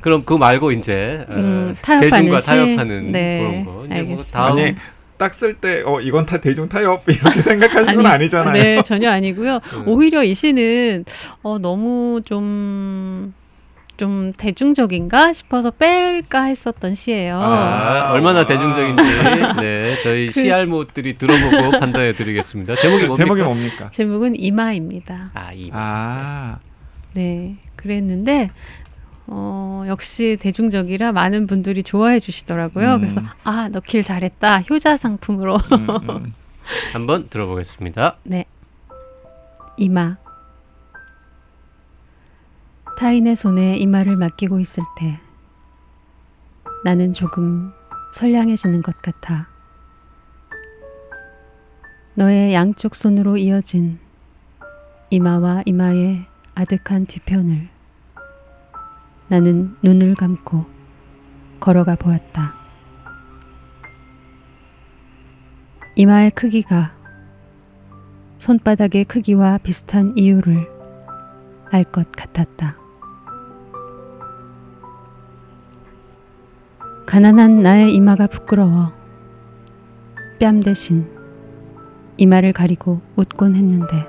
그럼 그거 말고 이제 어, 음, 타협하는 대중과 시? 타협하는 네, 그런 거. 이제 뭐 알겠습니다. 다음 아니 딱 쓸 때 어 이건 다 대중 타협 이렇게 생각하시는 건 아니, 아니잖아요. 네, 전혀 아니고요. 음. 오히려 이 시는 어, 너무 좀, 좀 대중적인가 싶어서 뺄까 했었던 시예요. 아, 아, 얼마나 아. 대중적인지 네 저희 그- 시알못들이 들어보고 판단해드리겠습니다. 제목이 뭡니까? 제목이 뭡니까? 제목은 이마입니다. 아, 이아 네, 그랬는데 어, 역시 대중적이라 많은 분들이 좋아해 주시더라고요. 음. 그래서 아 넣길 잘했다 효자 상품으로 음, 음. 한번 들어보겠습니다. 이마 타인의 손에 이마를 맡기고 있을 때 나는 조금 선량해지는 것 같아. 너의 양쪽 손으로 이어진 이마와 이마의 아득한 뒤편을 나는 눈을 감고 걸어가 보았다. 이마의 크기가 손바닥의 크기와 비슷한 이유를 알 것 같았다. 가난한 나의 이마가 부끄러워 뺨 대신 이마를 가리고 웃곤 했는데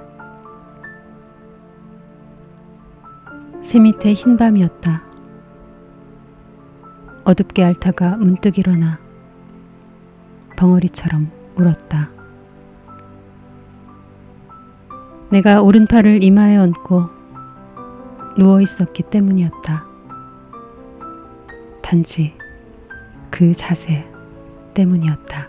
새 밑에 흰 밤이었다. 어둡게 앓다가 문득 일어나 벙어리처럼 울었다. 내가 오른팔을 이마에 얹고 누워 있었기 때문이었다. 단지 그 자세 때문이었다.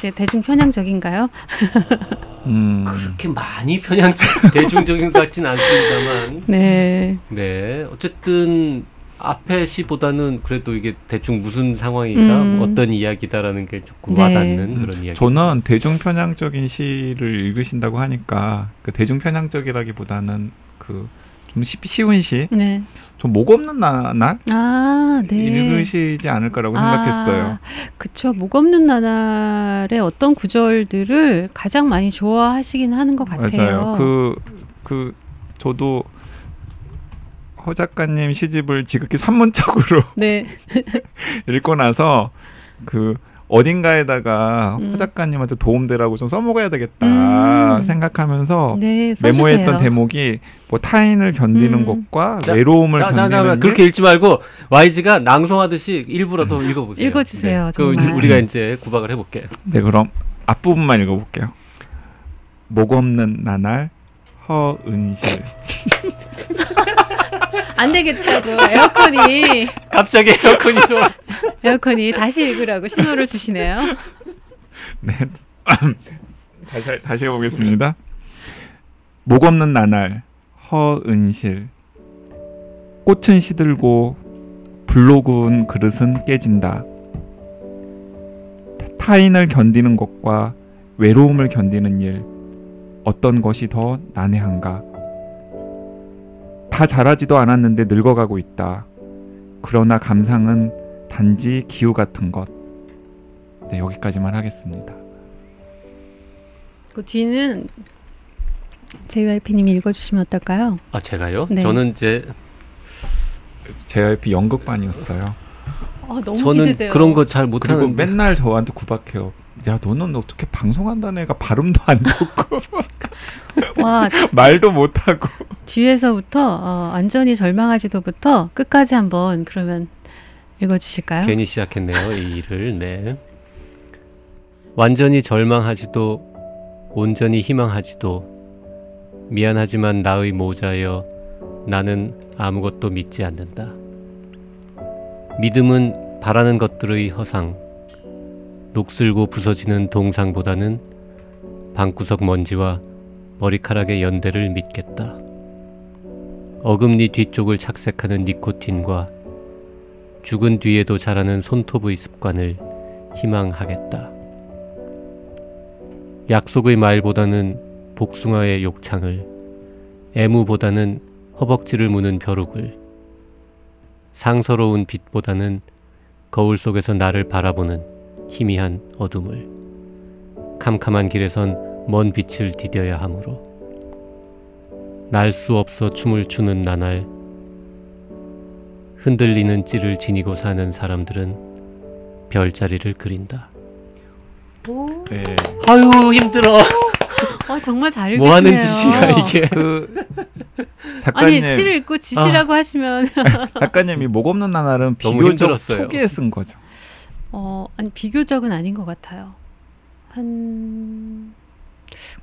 네, 대중 편향적인가요? 음. 그렇게 많이 편향적 대중적인 것 같진 않습니다만 네. 네 어쨌든 앞에 시보다는 그래도 이게 대충 무슨 상황이다 음. 어떤 이야기다라는 게 조금 네. 와닿는 그런 이야기. 저는 대중 편향적인 시를 읽으신다고 하니까 그 대중 편향적이라기보다는 그 좀 쉬운 시, 네. 좀목 없는 나, 날 아, 네. 읽으시지 않을까라고 생각했어요. 아, 그쵸. 목 없는 나날의 어떤 구절들을 가장 많이 좋아하시긴 하는 것 같아요. 맞아요. 그, 그, 저도 허 작가님 시집을 지극히 산문적으로 네. 읽고 나서 그 어딘가에다가 음. 허 작가님한테 도움되라고 좀 써먹어야 되겠다 음. 생각하면서 네. 메모했던 대목이 뭐 타인을 견디는 음. 것과 자, 외로움을 자, 자, 견디는 자, 일. 그렇게 읽지 말고 YG가 낭송하듯이 일부라도 읽어보세요. 읽어주세요, 네. 그 정말. 우리가 이제 구박을 해볼게. 네 그럼 앞부분만 읽어볼게요. 목 없는 나날 허은실 안 되겠다고 에어컨이 갑자기 에어컨이 또 에어컨이 다시 읽으라고 신호를 주시네요. 네 다시 다시 해보겠습니다. 목 없는 나날 허은실 꽃은 시들고 불로 구운 그릇은 깨진다. 타인을 견디는 것과 외로움을 견디는 일 어떤 것이 더 난해한가? 다 자라지도 않았는데 늙어가고 있다. 그러나 감상은 단지 기후 같은 것. 네, 여기까지만 하겠습니다. 그 뒤는 JYP님이 읽어주시면 어떨까요? 아 제가요? 네. 저는 이제 JYP 연극반이었어요. 아, 너무 저는 기대돼요. 그런 거잘 그리고 못하는 맨날 저한테 구박해요. 야, 너는 어떻게 방송한다는 애가 발음도 안 좋고 와 말도 못하고. 뒤에서부터 어, 완전히 절망하지도부터 끝까지 한번 그러면 읽어주실까요? 괜히 시작했네요 이 일을. 네. 완전히 절망하지도 온전히 희망하지도 미안하지만 나의 모자여 나는 아무것도 믿지 않는다. 믿음은 바라는 것들의 허상, 녹슬고 부서지는 동상보다는 방구석 먼지와 머리카락의 연대를 믿겠다. 어금니 뒤쪽을 착색하는 니코틴과 죽은 뒤에도 자라는 손톱의 습관을 희망하겠다. 약속의 말보다는 복숭아의 욕창을, 애무보다는 허벅지를 무는 벼룩을, 상서로운 빛보다는 거울 속에서 나를 바라보는 희미한 어둠을, 캄캄한 길에선 먼 빛을 디뎌야 하므로, 날 수 없어 춤을 추는 나날, 흔들리는 찌를 지니고 사는 사람들은 별자리를 그린다. 오, 네. 아유 힘들어. 어, 정말 잘뭐 하는 읽으시네요. 짓이야 이게. 그 아니 작가님 시를 읽고 지시라고 하시면 작가님이 목 없는 나날은 비교적. 초기에 쓴 거죠. 어 아니 비교적은 아닌 것 같아요. 한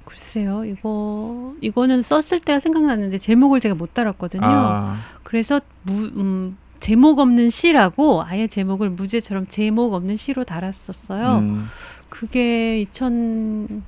글쎄요 이거 이거는 썼을 때가 생각났는데 제목을 제가 못 달았거든요. 아, 그래서 무, 음, 제목 없는 시라고 아예 제목을 무제처럼 제목 없는 시로 달았었어요. 음, 그게 2000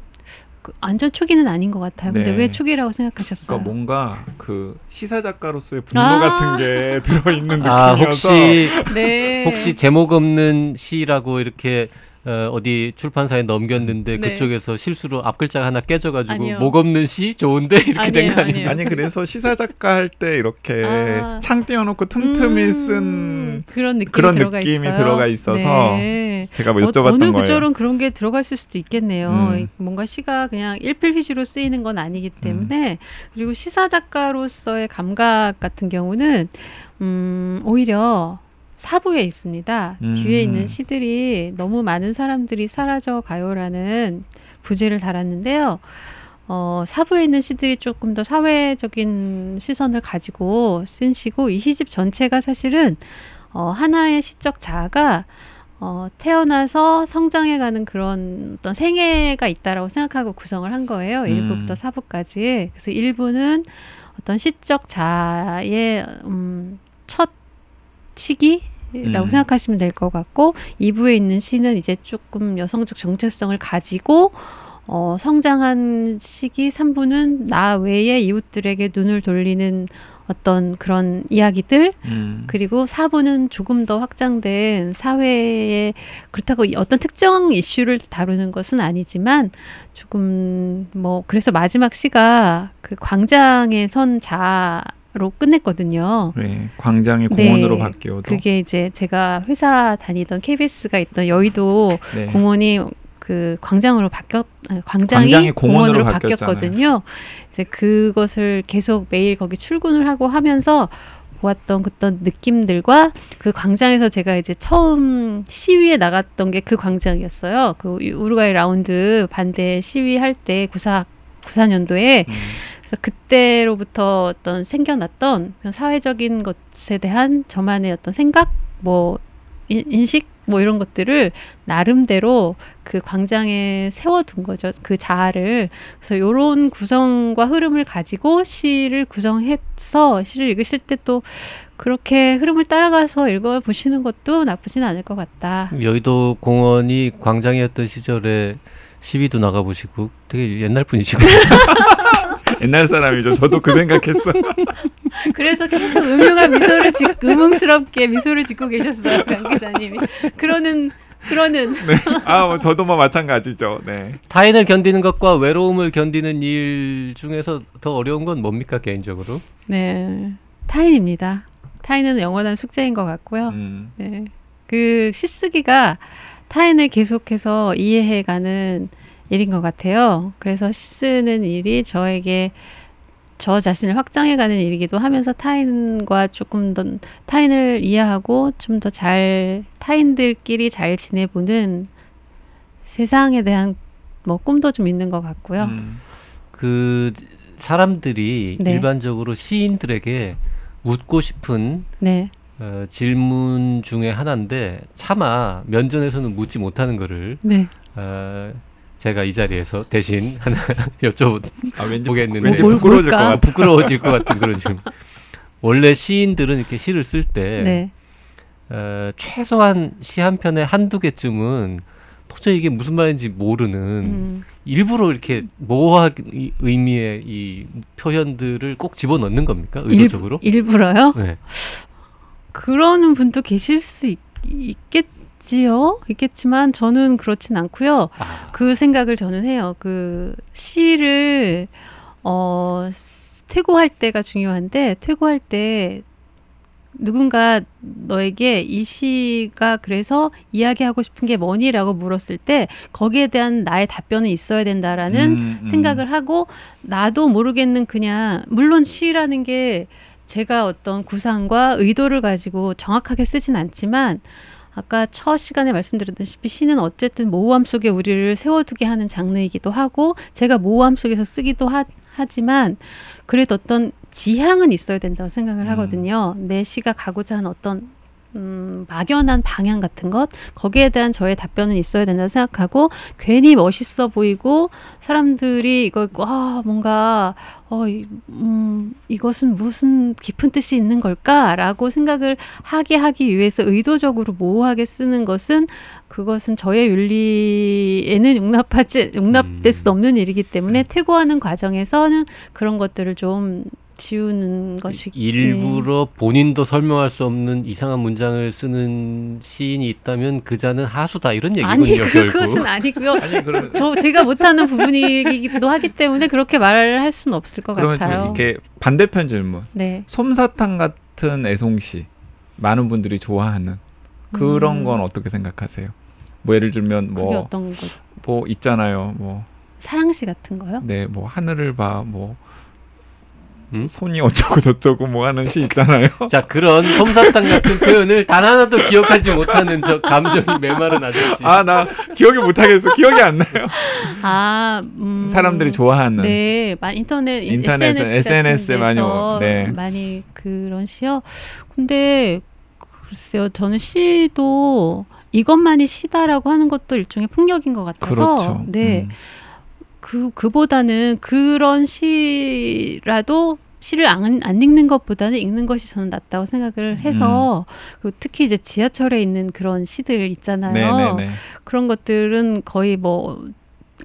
그, 완전 초기는 아닌 것 같아요. 근데 네. 왜 초기라고 생각하셨어요? 그러니까 뭔가 그 시사 작가로서의 분노 아. 같은 게 들어 있는 아 느낌이어서 혹시 네. 혹시 제목 없는 시라고 이렇게 어, 어디 출판사에 넘겼는데 네. 그쪽에서 실수로 앞 글자가 하나 깨져가지고 아니요. 목 없는 시 좋은데 이렇게 된 거 아니에요? 아니 그래서 시사 작가 할 때 이렇게 아. 창 띄워놓고 틈틈이 음, 쓴 그런 느낌이 그런 들어가 느낌이 있어요. 들어가 있어서 네. 제가 뭐 어, 여쭤봤던 어느 거예요. 구절은 그런 게 들어가 있을 수도 있겠네요. 음. 이- 뭔가 시가 그냥 일필휘지로 쓰이는 건 아니기 때문에 그리고 시사 작가로서의 감각 같은 경우는 음, 오히려 사부에 있습니다. 음. 뒤에 있는 시들이 너무 많은 사람들이 사라져 가요라는 부제를 달았는데요. 어, 사부에 있는 시들이 조금 더 사회적인 시선을 가지고 쓴 시고 이 시집 전체가 사실은 어, 하나의 시적 자아가 어, 태어나서 성장해가는 그런 어떤 생애가 있다라고 생각하고 구성을 한 거예요. 음. 1부부터 4부까지. 그래서 1부는 어떤 시적 자아의 음, 첫 시기 라고 음. 생각하시면 될 것 같고 2부에 있는 시는 이제 조금 여성적 정체성을 가지고 어, 성장한 시기 3부는 나 외의 이웃들에게 눈을 돌리는 어떤 그런 이야기들 음. 그리고 4부는 조금 더 확장된 사회의 그렇다고 이 어떤 특정 이슈를 다루는 것은 아니지만 조금 뭐 그래서 마지막 시가 그 광장에 선 자 로 끝냈거든요. 네, 광장이 네, 공원으로 바뀌어도 그게 이제 제가 회사 다니던 KBS가 있던 여의도 네. 공원이 그 광장으로 바뀌었 아니, 광장이, 광장이 공원으로 공원으로. 바뀌었거든요. 이제 그것을 계속 매일 거기 출근을 하고 하면서 보았던 그떤 느낌들과 그 광장에서 제가 이제 처음 시위에 나갔던 게 그 광장이었어요. 그 우루과이 라운드 반대 시위할 때 구사 94년도에 음. 그래서 그때로부터 어떤 생겨났던 사회적인 것에 대한 저만의 어떤 생각, 뭐 인- 인식, 뭐 이런 것들을 나름대로 그 광장에 세워둔 거죠. 그 자아를. 그래서 이런 구성과 흐름을 가지고 시를 구성해서 시를 읽으실 때 또 그렇게 흐름을 따라가서 읽어보시는 것도 나쁘진 않을 것 같다. 여의도 공원이 광장이었던 시절에 시위도 나가보시고 되게 옛날 분이시고 옛날 사람이죠. 저도 그 생각했어. 그래서 계속 음흉한 미소를 짓, 음흉스럽게 미소를 짓고 계셨어요, 강 기자님이. 그러는 그러는 네. 아, 뭐 저도 뭐 마찬가지죠. 네. 타인을 견디는 것과 외로움을 견디는 일 중에서 더 어려운 건 뭡니까 개인적으로? 네 타인입니다. 타인은 영원한 숙제인 것 같고요. 음. 네. 그 시쓰기가 타인을 계속해서 이해해가는 일인 것 같아요. 그래서 시 쓰는 일이 저에게 저 자신을 확장해가는 일이기도 하면서 타인과 조금 더 타인을 이해하고 좀 더 잘 타인들끼리 잘 지내보는 세상에 대한 뭐 꿈도 좀 있는 것 같고요. 음. 그 사람들이 네. 일반적으로 시인들에게 묻고 싶은 네, 어, 질문 중에 하나인데 차마 면전에서는 묻지 못하는 거를 네. 어, 제가 이 자리에서 대신 하나 여쭤보 아, 왠지 부끄러워질 것? 같아. 부끄러워질 것 같은 그런 질문. 원래 시인들은 이렇게 시를 쓸때 네. 어, 최소한 시 한 편에 한두 개쯤은 도저히 이게 무슨 말인지 모르는 음. 일부러 이렇게 모호한 이- 의미의 이 표현들을 꼭 집어넣는 겁니까? 일, 의도적으로? 일 부러요? 네. 그러는 분도 계실 수 있, 있겠지요. 있겠지만 저는 그렇진 않고요. 아, 그 생각을 저는 해요. 그 시를 어 스- 퇴고할 때가 중요한데 퇴고할 때 누군가 너에게 이 시가 그래서 이야기하고 싶은 게 뭐니라고 물었을 때 거기에 대한 나의 답변은 있어야 된다라는 음, 음. 생각을 하고 나도 모르겠는 그냥 물론 시라는 게 제가 어떤 구상과 의도를 가지고 정확하게 쓰진 않지만 아까 첫 시간에 말씀드렸다시피 시는 어쨌든 모호함 속에 우리를 세워두게 하는 장르이기도 하고 제가 모호함 속에서 쓰기도 하, 하지만 그래도 어떤 지향은 있어야 된다고 생각을 음. 하거든요. 내 시가 가고자 하는 어떤 음, 막연한 방향 같은 것 거기에 대한 저의 답변은 있어야 된다고 생각하고 괜히 멋있어 보이고 사람들이 이걸 읽고, 아 뭔가 어, 이, 음, 이것은 무슨 깊은 뜻이 있는 걸까라고 생각을 하게 하기 위해서 의도적으로 모호하게 쓰는 것은 그것은 저의 윤리에는 용납하지 용납될 음. 수 없는 일이기 때문에 퇴고하는 과정에서는 그런 것들을 좀 지우는 것이 일부러 본인도 설명할 수 없는 이상한 문장을 쓰는 시인이 있다면 그 자는 하수다 이런 아니 얘기군요 그, 결국. 그것은 아니고요. 아니 그러면 저 제가 못하는 부분이기도 하기 때문에 그렇게 말을 할 수는 없을 것 그러면 같아요. 좀 이렇게 반대편 질문. 네. 솜사탕 같은 애송시 많은 분들이 좋아하는 그런 음. 건 어떻게 생각하세요? 뭐 예를 들면 그게 뭐뭐 어떤 거? 있잖아요. 뭐 사랑시 같은 거요? 네, 뭐 하늘을 봐, 뭐 음? 손이 어쩌고 저쩌고 뭐 하는 시 있잖아요. 자 그런 솜사탕 같은 표현을 단 하나도 기억하지 못하는 저 감정이 메마른 아저씨. 아, 나 기억이 못 하겠어. 기억이 안 나요. 아, 음, 사람들이 좋아하는. 네, 마- 인터넷, 인터넷, SNS, SNS 에 많이 오- 네. 많이 그런 시요. 근데 글쎄요, 저는 시도 이것만이 시다라고 하는 것도 일종의 폭력인 것 같아서, 그렇죠. 네, 음. 그 그보다는 그런 시라도 시를 안, 안 읽는 것보다는 읽는 것이 저는 낫다고 생각을 해서 그리고 특히 이제 지하철에 있는 그런 시들 있잖아요. 네네네. 그런 것들은 거의 뭐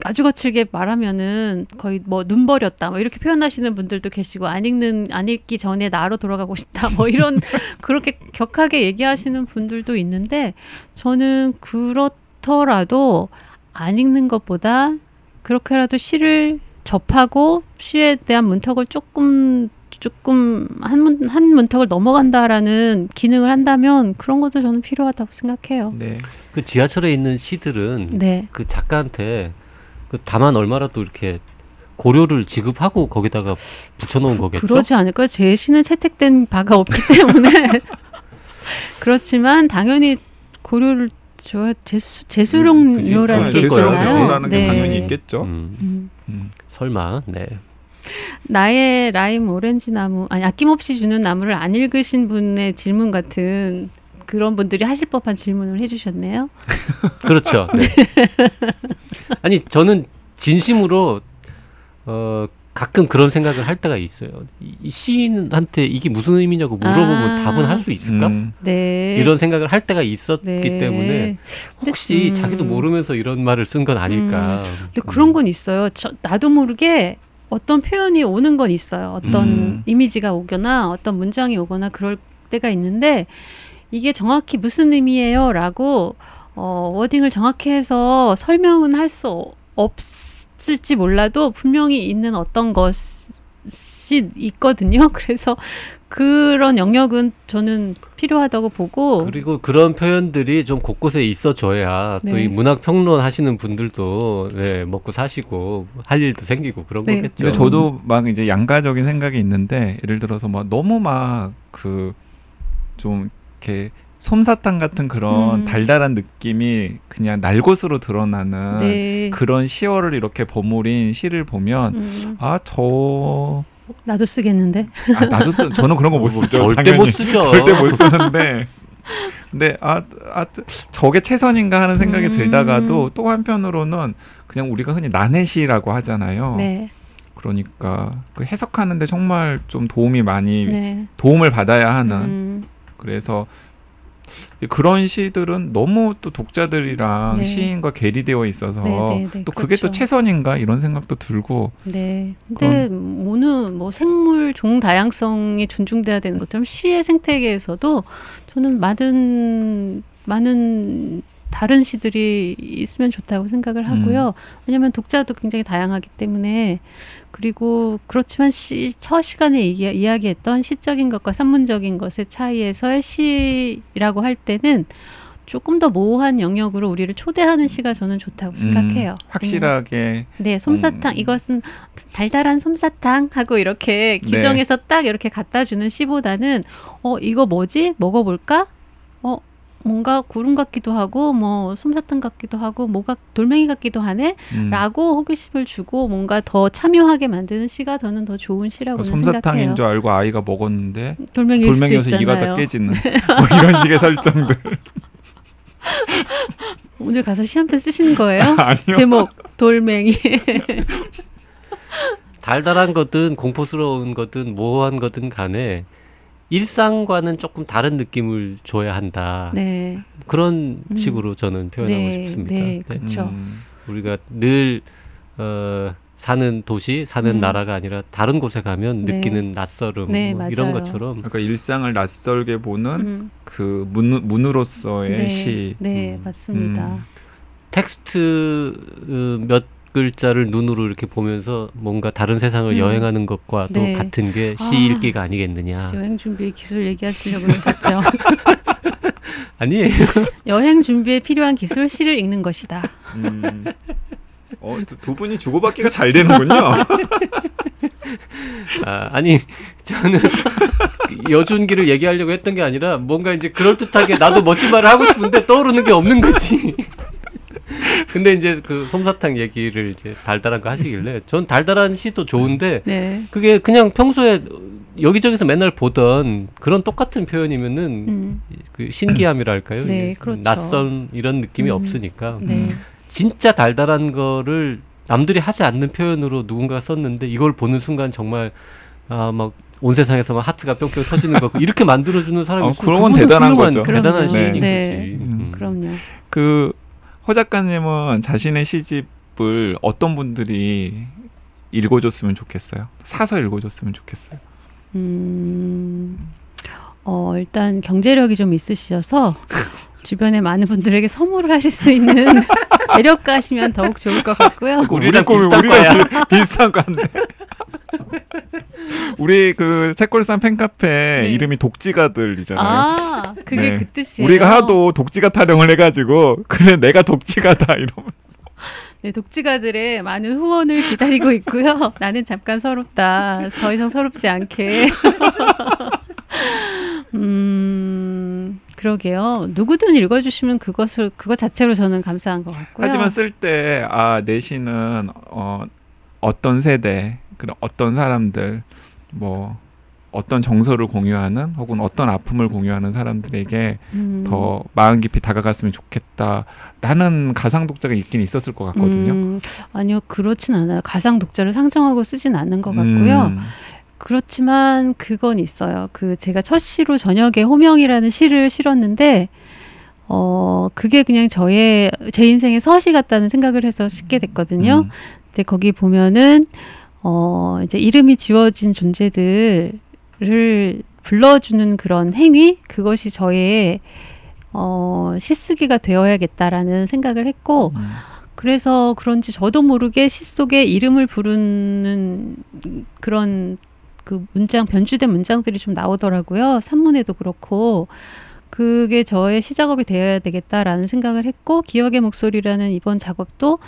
아주 거칠게 말하면은 거의 뭐 눈 버렸다 뭐 이렇게 표현하시는 분들도 계시고 안 읽는 안 읽기 전에 나로 돌아가고 싶다 뭐 이런 그렇게 격하게 얘기하시는 분들도 있는데 저는 그렇더라도 안 읽는 것보다 그렇게라도 시를 접하고 시에 대한 문턱을 조금 조금 한, 문, 한 문턱을 넘어간다라는 기능을 한다면 그런 것도 저는 필요하다고 생각해요. 네. 그 지하철에 있는 시들은 네. 그 작가한테 그 다만 얼마라도 이렇게 고료를 지급하고 거기다가 붙여놓은 거겠죠. 그러지 않을까요? 제 시는 채택된 바가 없기 때문에 그렇지만 당연히 고려를 줘야 재수, 재수령료라는 그치. 게 있잖아요. 재수령료라는 게 네. 당연히 있겠죠. 음, 음. 음. 설마. 네. 나의 라임 오렌지 나무 아니 아낌없이 주는 나무를 안 읽으신 분의 질문 같은 그런 분들이 하실 법한 질문을 해주셨네요. 그렇죠. 네. 아니 저는 진심으로 어 가끔 그런 생각을 할 때가 있어요. 이, 이 시인한테 이게 무슨 의미냐고 물어보면 아. 답은 할 수 있을까? 음. 네. 이런 생각을 할 때가 있었기 네. 때문에 근데, 혹시 음. 자기도 모르면서 이런 말을 쓴 건 아닐까. 근데 그런 건 있어요. 저, 나도 모르게 어떤 표현이 오는 건 있어요. 어떤 음. 이미지가 오거나 어떤 문장이 오거나 그럴 때가 있는데 이게 정확히 무슨 의미예요? 라고 어, 워딩을 정확히 해서 설명은 할 수 없 을지 몰라도 분명히 있는 어떤 것이 있거든요. 그래서 그런 영역은 저는 필요하다고 보고 그리고 그런 표현들이 좀 곳곳에 있어줘야 또 네. 이 문학 평론 하시는 분들도 네, 먹고 사시고 할 일도 생기고 그런 네. 거겠죠. 근데 저도 막 이제 양가적인 생각이 있는데 예를 들어서 막 너무 막 그 좀 이렇게 솜사탕 같은 그런 음. 달달한 느낌이 그냥 날것으로 드러나는 네. 그런 시어를 이렇게 버무린 시를 보면 음, 아저 나도 쓰겠는데. 아, 나도 쓰 저는 그런 거못뭐 쓰죠. 절대 당연히. 못 쓰죠. 절대 못 쓰는데 근데 아, 아 저게 최선인가 하는 생각이 음. 들다가도 또 한편으로는 그냥 우리가 흔히 나네시라고 하잖아요. 네. 그러니까 그 해석하는데 정말 좀 도움이 많이 네. 도움을 받아야 하는 음, 그래서 그런 시들은 너무 또 독자들이랑 네. 시인과 괴리되어 있어서 네, 네, 네, 또 그게 또 그렇죠. 최선인가 이런 생각도 들고 네. 근데 어느 뭐 생물 종 다양성이 존중돼야 되는 것처럼 시의 생태계에서도 저는 많은 많은 다른 시들이 있으면 좋다고 생각을 하고요. 왜냐하면 독자도 굉장히 다양하기 때문에 그리고 그렇지만 시, 첫 시간에 이야, 이야기 했던 시적인 것과 산문적인 것의 차이에서의 시라고 할 때는 조금 더 모호한 영역으로 우리를 초대하는 시가 저는 좋다고 생각해요. 음, 확실하게 네, 솜사탕 음. 이것은 달달한 솜사탕 하고 이렇게 네. 기정해서 딱 이렇게 갖다 주는 시보다는 어 이거 뭐지? 먹어볼까? 어 뭔가 구름 같기도 하고 뭐 솜사탕 같기도 하고 뭐가 돌멩이 같기도 하네? 음, 라고 호기심을 주고 뭔가 더 참여하게 만드는 시가 저는 더 좋은 시라고 그러니까 솜사탕인 생각해요. 줄 알고 아이가 먹었는데 돌멩이일 수도 돌멩이여서. 이가 다 깨지는 뭐 이런 식의 설정들 오늘 가서 시한편 쓰시는 거예요? 아니요. 제목 돌멩이. 달달한 거든 공포스러운 거든 모호한 거든 간에 일상과는 조금 다른 느낌을 줘야 한다. 네, 그런 음. 식으로 저는 표현하고 네, 싶습니다. 네, 네. 그렇죠. 음, 우리가 늘 어, 사는 도시, 사는 음. 나라가 아니라 다른 곳에 가면 네. 느끼는 낯설음 네, 뭐 이런. 것처럼 그러니까 일상을 낯설게 보는 음, 그 문, 문으로서의 네, 시 네, 음. 맞습니다. 음. 텍스트 어, 몇 글자를 눈으로 이렇게 보면서 뭔가 다른 세상을 음. 여행하는 것과도 네. 같은 게시 아. 읽기가 아 니겠느냐. 여행 준비 기술 얘기하시려고 그러셨죠. 아니에요. 여행 준비에 필요한 기술 시를 읽는 것이다. 음. 어, 두, 두 분이 주고받기가 잘 되는군요. 아, 아니 저는 여준기를 얘기하려고 했던 게 아니라 뭔가 이제 그럴듯하게 나도 멋진 말을 하고 싶은데 떠오르는 게 없는 거지. 근데 이제 그 솜사탕 얘기를 이제 달달한 거 하시길래 전 달달한 시도 좋은데 네. 그게 그냥 평소에 여기저기서 맨날 보던 그런 똑같은 표현이면은 음, 그 신기함이랄까요? 네, 그렇죠. 낯선 이런 느낌이 음. 없으니까 네. 음. 진짜 달달한 거를 남들이 하지 않는 표현으로 누군가 썼는데 이걸 보는 순간 정말 아막 온 세상에서 막 하트가 뿅뿅 터지는 거 이렇게 만들어주는 사람이 어, 그런 건 대단한 거죠. 대단한. 시인인 네. 거지. 음. 음. 그럼요. 그 허 작가님은 자신의 시집을 어떤 분들이 읽어줬으면 좋겠어요. 사서 읽어줬으면 좋겠어요. 음, 어, 일단 경제력이 좀 있으셔서 주변에 많은 분들에게 선물을 하실 수 있는 재력가시면 더욱 좋을 것 같고요. 우리랑 꿈이 비슷한 비- 비슷한 거 같네. 우리 그 책골산 팬카페 네. 이름이 독지가들이잖아요. 아, 그게 네. 그 뜻이에요. 우리가 하도 독지가 타령을 해가지고 그래 내가 독지가다 이러면 네, 독지가들의 많은 후원을 기다리고 있고요. 나는 잠깐 서럽다. 더 이상 서럽지 않게. 음, 그러게요. 누구든 읽어주시면 그것을 그것 자체로 저는 감사한 것 같고요. 하지만 쓸 때 아 내 시는 어 어떤 세대 그런 어떤 사람들 뭐 어떤 정서를 공유하는 혹은 어떤 아픔을 공유하는 사람들에게 음, 더 마음 깊이 다가갔으면 좋겠다라는 가상 독자가 있긴 있었을 것 같거든요. 음, 아니요, 그렇진 않아요. 가상 독자를 상정하고 쓰진 않는 것 같고요. 음, 그렇지만 그건 있어요. 그 제가 첫 시로 저녁에 호명이라는 시를 실었는데 어 그게 그냥 저의 제 인생의 서시 같다는 생각을 해서 싣게 됐거든요. 음, 근데 거기 보면은 어 이제 이름이 지워진 존재들을 불러주는 그런 행위 그것이 저의 어 시쓰기가 되어야겠다라는 생각을 했고 음. 그래서 그런지 저도 모르게 시 속에 이름을 부르는 그런 그 문장 변주된 문장들이 좀 나오더라고요. 산문에도 그렇고 그게 저의 시작업이 되어야 되겠다라는 생각을 했고 기억의 목소리라는 이번 작업도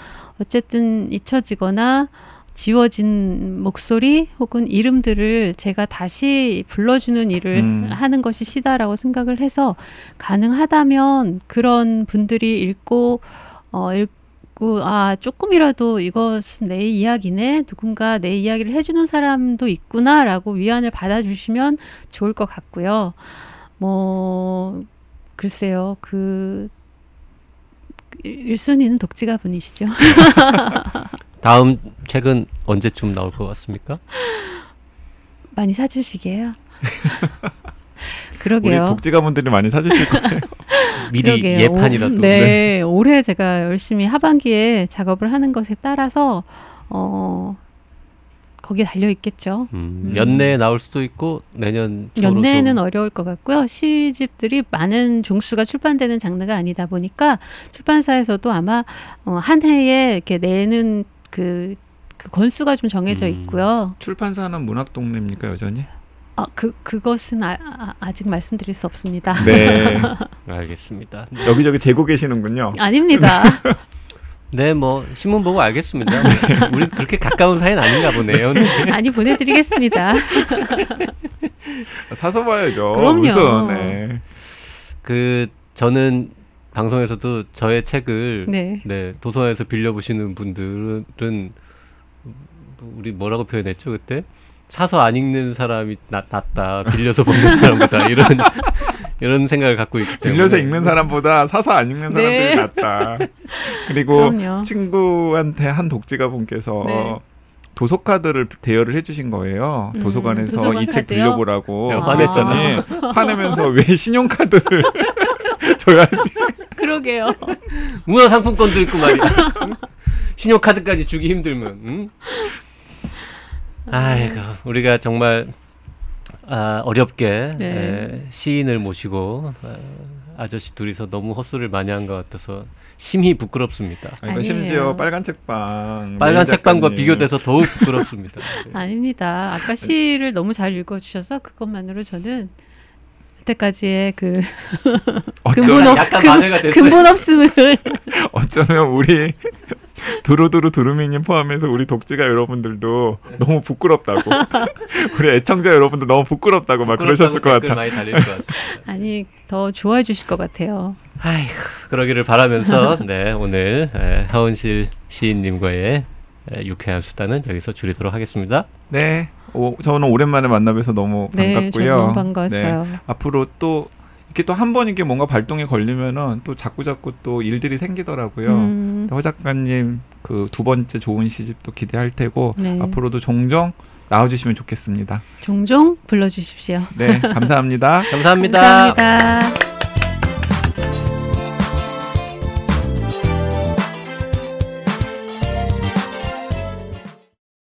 어쨌든 잊혀지거나 지워진 목소리 혹은 이름들을 제가 다시 불러주는 일을 음. 하는 것이 시다라고 생각을 해서 가능하다면 그런 분들이 읽고 어, 읽 고아 조금이라도 이것은 내 이야기네 누군가 내 이야기를 해주는 사람도 있구나라고 위안을 받아주시면 좋을 것 같고요. 뭐 글쎄요 그 1순위는 독지가 분이시죠. 다음 책은 언제쯤 나올 것 같습니까? 많이 사주시게요. 그러게요. 독지가분들이 많이 사주실 거예요. 미리 그러게요. 예판이라도. 오, 네, 올해 제가 열심히 하반기에 작업을 하는 것에 따라서 어 거기에 달려 있겠죠. 음, 음. 연내에 나올 수도 있고 내년 연내에는 좀- 어려울 것 같고요. 시집들이 많은 종수가 출판되는 장르가 아니다 보니까 출판사에서도 아마 어, 한 해에 이렇게 내는 그, 그 건수가 좀 정해져 음. 있고요. 출판사는 문학 동네입니까 여전히? 아, 그 그것은 아, 아, 직 말씀드릴 수 없습니다. 네. 알겠습니다. 여기저기 재고 계시는군요. 아닙니다. 네, 뭐 신문 보고 알겠습니다. 네, 우리 그렇게 가까운 사이는 아닌가 보네요. 네. 많이 보내드리겠습니다. 사서 봐야죠. 그럼요. 무슨 네. 그 저는 방송에서도 저의 책을 네. 네, 도서관에서 빌려 보시는 분들은 우리 뭐라고 표현했죠 그때 사서 안 읽는 사람이 나, 낫다 빌려서 보는 사람보다 이런 이런 생각을 갖고 있기 때문에 빌려서 읽는 사람보다 사서 안 읽는 네. 사람들이 낫다. 그리고 그럼요. 친구한테 한 독지가 분께서 네. 도서 카드를 대여를 해주신 거예요. 음, 도서관에서 도서관 이책 카드요? 빌려보라고. 야, 화냈더니 화내면서 왜 신용카드를 줘야지. 그러게요. 문화 상품권도 있고 말이야 신용카드까지 주기 힘들면 응? 아이고 우리가 정말 아, 어렵게 네. 에, 시인을 모시고 어, 아저씨 둘이서 너무 헛소리를 많이 한 것 같아서 심히 부끄럽습니다. 그러니까 아니에요. 심지어 빨간 책방 빨간 책방과. 비교돼서 더욱 부끄럽습니다. 네. 아닙니다. 아까 시를 너무 잘 읽어주셔서 그것만으로 저는 그때까지의 그 어쩌, 근본 없 약간 근-. 근본 없음을 어쩌면 우리 두루두루 두루미님 포함해서 우리 독지가 여러분들도 너무 부끄럽다고 우리 애청자 여러분들 너무 부끄럽다고 막 그러셨을 것 같아. 많이 달릴 것 같습니다. 아니 더 좋아해 주실 것 같아요. 아이고 그러기를 바라면서 네 오늘 에, 하은실 시인님과의 에, 유쾌한 수다는 여기서 줄이도록 하겠습니다. 네, 오, 저는 오랜만에 만나뵈서 너무 네, 반갑고요. 저는 너무 반가웠어요. 네, 앞으로 또 이렇게 또 한 번 이렇게 뭔가 발동이 걸리면은 또 자꾸 자꾸 또 일들이 생기더라고요. 음, 허 작가님 그 두 번째 좋은 시집도 기대할 테고 네. 앞으로도 종종 나와주시면 좋겠습니다. 종종 불러주십시오. 네, 감사합니다. 감사합니다. 감사합니다.